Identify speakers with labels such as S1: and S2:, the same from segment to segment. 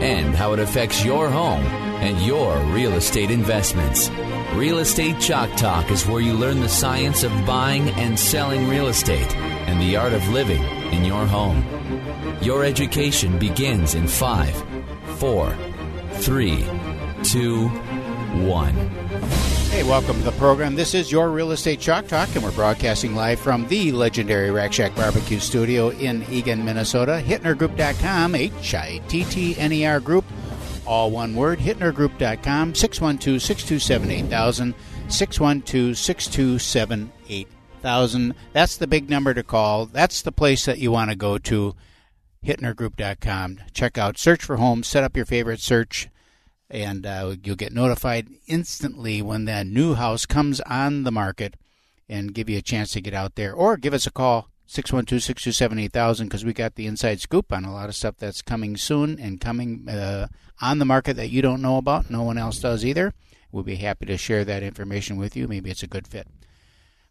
S1: and how it affects your home and your real estate investments. Real Estate Chalk Talk is where you learn the science of buying and selling real estate and the art of living in your home. Your education begins in five, four, three, two, one.
S2: Hey, welcome to the program. This is your Real Estate Chalk Talk, and we're broadcasting live from the legendary Rack Shack Barbecue Studio in Eagan, Minnesota. HittnerGroup.com, H I T T N E R Group, all one word. HittnerGroup.com, 612 627 8000, 612 627 8000. That's the big number to call. That's the place that you want to go to. HittnerGroup.com. Check out Search for Homes, set up your favorite search and uh, you'll get notified instantly when that new house comes on the market and give you a chance to get out there. Or give us a call 612-627-8000 because we got the inside scoop on a lot of stuff that's coming soon and coming uh, on the market that you don't know about. No one else does either. We'll be happy to share that information with you. Maybe it's a good fit.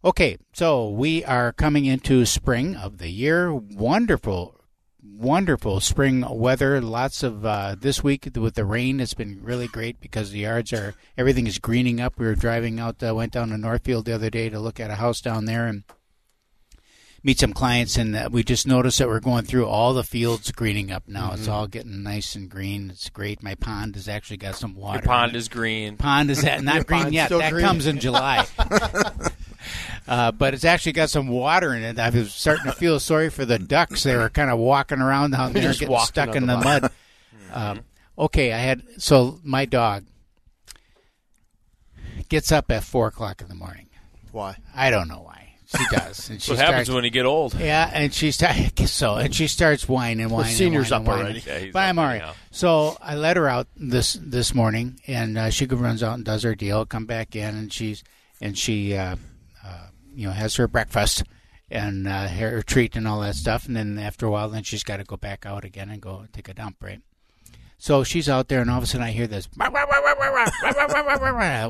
S2: Okay so we are coming into spring of the year. Wonderful wonderful spring weather. Lots of uh, this week with the rain. It's been really great because the yards are everything is greening up. We were driving out, uh, went down to Northfield the other day to look at a house down there and meet some clients, and uh, we just noticed that we're going through all the fields greening up now.
S3: Mm-hmm.
S2: It's all getting nice and green. It's great. My pond has actually got some water.
S3: Your pond is green.
S2: Pond is that not green yet? That
S4: green.
S2: comes in July. Uh, but it's actually got some water in it. I was starting to feel sorry for the ducks. They were kind of walking around down there, getting stuck in
S4: the
S2: the mud. Um, okay, I had so my dog gets up at four o'clock in the morning.
S4: Why?
S2: I don't know why she does. And she
S3: What happens when you get old?
S2: yeah, and she starts so, and she starts whining, whining.
S4: senior's
S2: whining,
S4: up
S2: whining.
S4: already.
S3: Yeah,
S2: But I'm
S3: up
S2: all right.
S3: anyhow.
S2: So I let her out this this morning, and uh, she runs out and does her deal. Come back in, and she's and she uh, you know has her breakfast and uh, her treat and all that stuff. And then after a while, then she's got to go back out again and go take a dump, right? So she's out there, and all of a sudden I hear this.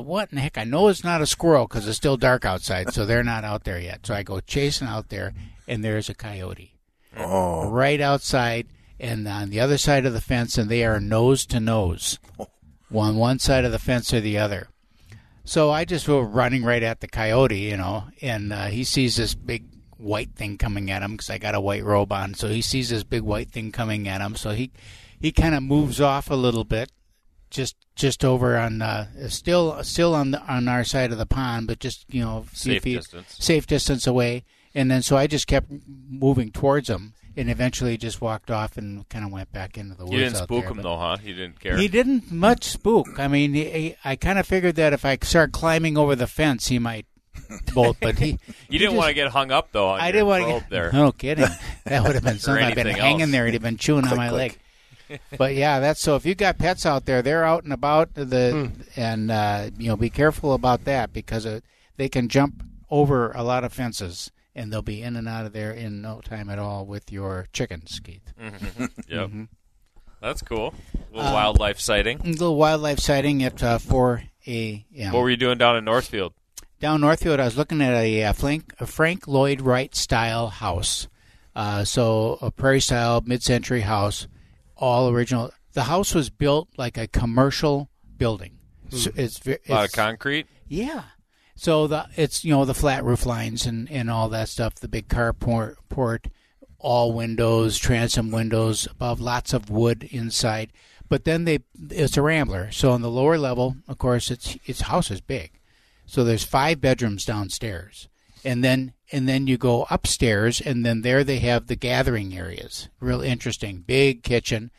S2: What in the heck? I know it's not a squirrel because it's still dark outside, so they're not out there yet. So I go chasing out there, and there's a coyote
S4: Oh,
S2: right outside and on the other side of the fence, and they are nose to nose, on one side of the fence or the other. So I just go running right at the coyote, you know, and uh, he sees this big white thing coming at him because I got a white robe on. So he sees this big white thing coming at him. So he he kind of moves off a little bit, just just over on uh, still still on the, on our side of the pond, but just you know
S3: Safe
S2: feet-
S3: distance.
S2: safe distance away. And then so I just kept moving towards him, and eventually just walked off and kind of went back into the woods.
S3: You didn't
S2: out
S3: spook
S2: there,
S3: him though, huh? He didn't care.
S2: He didn't much spook. I mean, he, he- I kind of figured that if I start climbing over the fence, he might bolt. But he,
S3: you didn't want to get hung up though. On
S2: I
S3: your
S2: didn't want to get
S3: there.
S2: No kidding. That would have been something. I've been
S3: anything
S2: hanging
S3: else.
S2: there. He'd have been chewing on my
S4: click.
S2: leg. But yeah, that's so. If you got pets out there, they're out and about. The
S3: Hmm.
S2: and uh, you know, be careful about that because uh, they can jump over a lot of fences and they'll be in and out of there in no time at all with your chickens, Keith.
S3: Yep.
S2: Mm-hmm.
S3: That's cool. A little
S2: Uh,
S3: wildlife sighting.
S2: A little wildlife sighting at uh, 4 a.m.
S3: What were you doing down in Northfield?
S2: down Northfield, I was looking at a, uh Frank, a Frank Lloyd Wright style house. Uh, so a prairie style mid-century house, all original. The house was built like a commercial building. So it's, ve-
S3: A lot of concrete.
S2: yeah. So the it's you know the flat roof lines and, and all that stuff, the big carport, port, all windows, transom windows above, lots of wood inside. But then they it's a rambler. So on the lower level, of course, its its house is big. So there's five bedrooms downstairs, and then and then you go upstairs, and then there they have the gathering areas. Real interesting, big kitchen,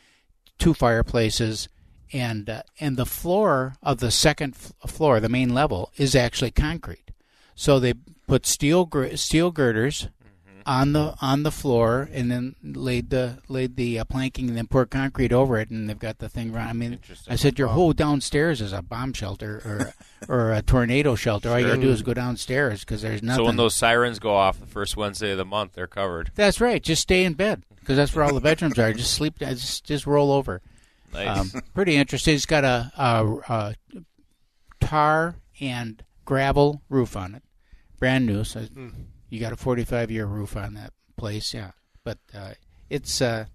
S2: two fireplaces, and uh, and the floor of the second floor, the main level, is actually concrete. So they put steel gr- steel girders on the on the floor, and then laid the laid the uh, planking, and then poured concrete over it, and they've got the thing run. I mean, I said your whole downstairs is a bomb shelter or or a tornado shelter. All you got to do is go downstairs because there's nothing.
S3: So when those sirens go off the first Wednesday of the month, they're covered.
S2: That's right. Just stay in bed because that's where all the bedrooms are. Just sleep. Just just roll over.
S3: Nice.
S2: Um, pretty interesting. It's got a, a, a tar and gravel roof on it, brand new. So you got a 45 year roof on that place, yeah. But uh, it's uh,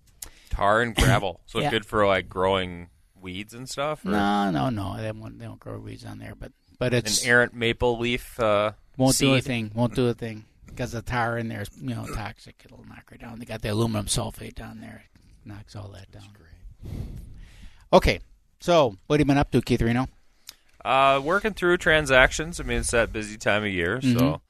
S3: Tar and gravel. So
S2: Yeah.
S3: good for like growing weeds and stuff. Or
S2: no, no, no. They won't, they don't grow weeds on there, but but
S3: An
S2: it's
S3: errant maple leaf. Uh,
S2: won't do a
S3: seed.
S2: thing. Won't do a thing because the tar in there is you know toxic. It'll knock her down. They got the aluminum sulfate down there. It knocks all that down. Okay, so what have you been up to, Keith Reno?
S3: Uh, working through transactions. I mean, it's that busy time of year, so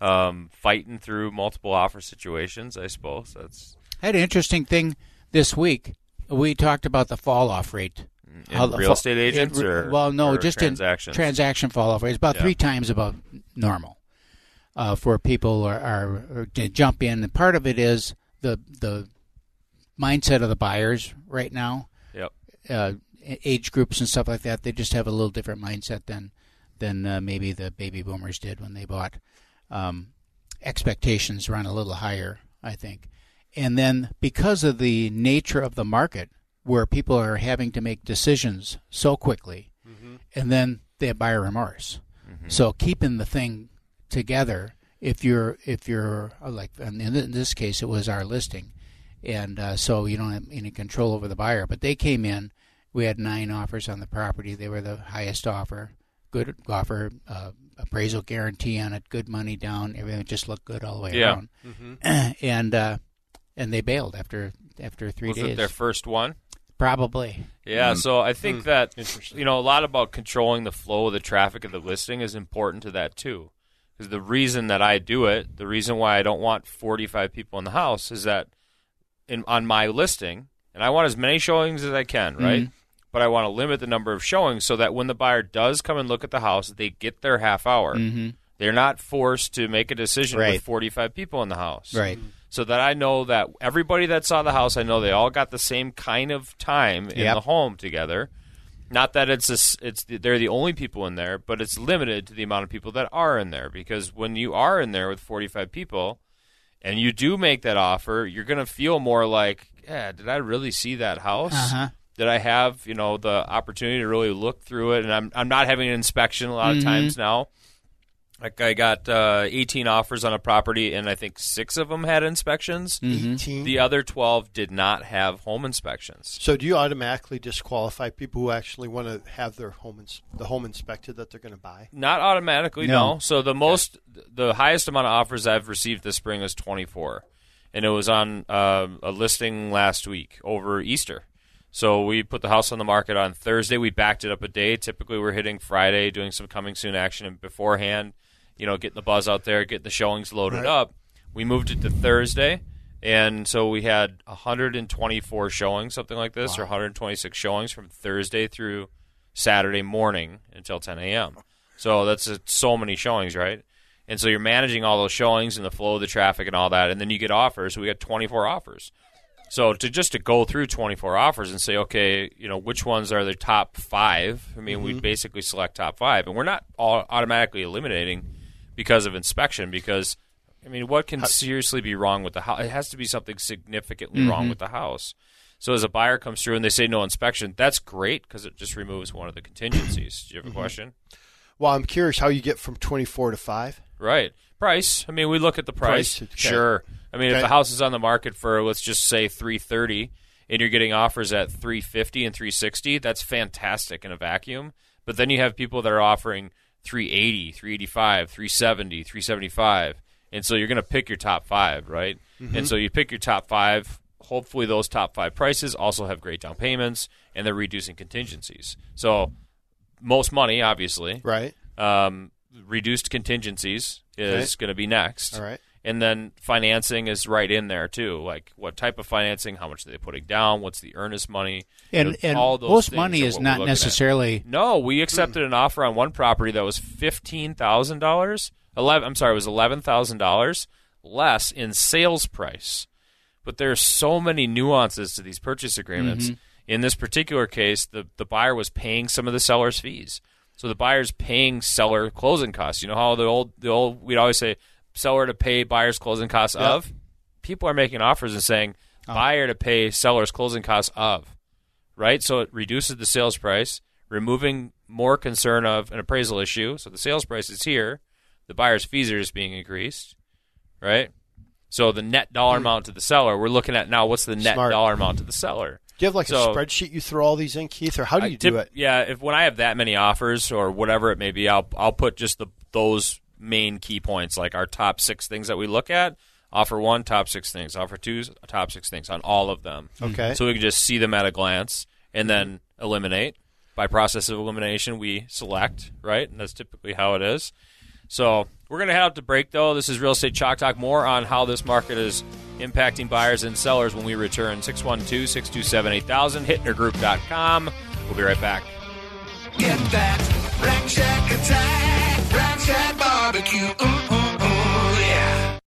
S3: um, fighting through multiple offer situations. I suppose that's
S2: I had an interesting thing this week. We talked about the fall off rate.
S3: in
S2: How
S3: real estate agents
S2: it-
S3: or
S2: well, no,
S3: or
S2: just
S3: transactions.
S2: in transaction fall off rate. It's about
S3: Yeah.
S2: three times above normal uh, for people are, are, are to jump in. And part of it is the the mindset of the buyers right now. Uh, age groups and stuff like that. They just have a little different mindset than than uh, maybe the baby boomers did when they bought. Um, expectations run a little higher, I think. And then because of the nature of the market, where people are having to make decisions so quickly, and then they have buyer remorse. So keeping the thing together, if you're if you're like in this case, it was our listing, and uh, so you don't have any control over the buyer. But they came in. We had nine offers on the property. They were the highest offer, good offer, uh, appraisal guarantee on it, good money down. Everything just looked good all the way
S3: Yeah.
S2: around. and uh, and they bailed after after three
S3: Was
S2: days.
S3: it their first one?
S2: Probably.
S3: Yeah, so I think that you know a lot about controlling the flow of the traffic of the listing is important to that too. Because the reason that I do it, the reason why I don't want 45 people in the house is that in on my listing, and I want as many showings as I can, right? But I want to limit the number of showings so that when the buyer does come and look at the house, they get their half hour.
S2: Mhm.
S3: They're not forced to make a decision
S2: Right.
S3: with 45 people in the house
S2: Right.
S3: so that I know that everybody that saw the house, I know they all got the same kind of time in
S2: Yep.
S3: the home together. Not that it's a it's they're the only people in there, but it's limited to the amount of people that are in there because when you are in there with 45 people and you do make that offer, you're going to feel more like, yeah, did I really see that house?
S2: Uh-huh.
S3: Did I have, you know, the opportunity to really look through it and I'm I'm not having an inspection a lot of times now. Like I got uh, 18 offers on a property, and I think six of them had inspections.
S2: Mm-hmm.
S4: 18.
S3: The other 12 did not have home inspections.
S4: so do you automatically disqualify people who actually want to have their home ins- the home inspected that they're going to buy?
S3: Not automatically,
S2: No.
S3: no. So the most, the highest amount of offers I've received this spring is 24, and it was on uh, a listing last week over Easter. So we put the house on the market on Thursday. We backed it up a day. Typically, we're hitting Friday, doing some coming soon action beforehand. You know, getting the buzz out there, getting the showings loaded
S4: Right.
S3: up. We moved it to Thursday, and so we had 124 showings, something like this, or 126 showings from Thursday through Saturday morning until 10 a.m. So that's uh, so many showings, right? And so you're managing all those showings and the flow of the traffic and all that, and then you get offers. We got 24 offers. So to just to go through 24 offers and say, okay, you know, which ones are the top five? I mean, we basically select top five, and we're not all automatically eliminating because of inspection. Because I mean, what can seriously be wrong with the house? It has to be something significantly wrong mm-hmm. with the house. So as a buyer comes through and they say no inspection, that's great because it just removes one of the contingencies. Do you have a mm-hmm. question?
S4: Well, I'm curious how you get from 24 to 5.
S3: Right. Price. I mean, we look at the price.
S4: Price, okay.
S3: Sure. I mean, if the house is on the market for let's just say 330 and you're getting offers at 350 and 360, that's fantastic in a vacuum. But then you have people that are offering 380, 385, 370, 375. And so you're going to pick your top 5, right?
S4: Mm-hmm.
S3: And so you pick your top 5. Hopefully those top 5 prices also have great down payments and they're reducing contingencies. So most money obviously
S4: Right.
S3: um, reduced contingencies is
S4: Okay.
S3: going to be next.
S4: All right.
S3: And then financing is right in there too. Like what type of financing? How much are they putting down? What's the earnest money? You
S2: And
S3: know,
S2: and
S3: all those
S2: most money is not
S3: looking at.
S2: necessarily
S3: No, we accepted an offer on one property that was fifteen thousand dollars. Eleven. I'm sorry, it was eleven thousand dollars. less in sales price. But there are so many nuances to these purchase agreements. Mm-hmm. In this particular case, the, the buyer was paying some of the seller's fees. So the buyer's paying seller closing costs. You know how the old the old we'd always say seller to pay buyer's closing costs of? People are making offers and saying oh. buyer to pay seller's closing costs of. Right? So it reduces the sales price, removing more concern of an appraisal issue. So the sales price is here, the buyer's fees are just being increased. Right? So the net dollar hmm. amount to the seller, we're looking at now what's the net
S4: Smart.
S3: dollar amount to the seller.
S4: Do you have like
S3: So-
S4: a spreadsheet you throw all these in, Keith, or how do you do it?
S3: Yeah, if when I have that many offers or whatever it may be, I'll I'll put just the those main key points, like our top six things that we look at. Offer one, top six things. Offer two, top six things on all of them.
S4: Okay.
S3: So we can just see them at a glance and then eliminate. By process of elimination, we select, right? And that's typically how it is. So we're going to head out to break, though. This is Real Estate Chalk Talk. More on how this market is impacting buyers and sellers when we return. 612 627 8000, hittnergroup.com. We'll be right back.
S5: Get that Rack Shack attack, Rack Shack barbecue. Ooh.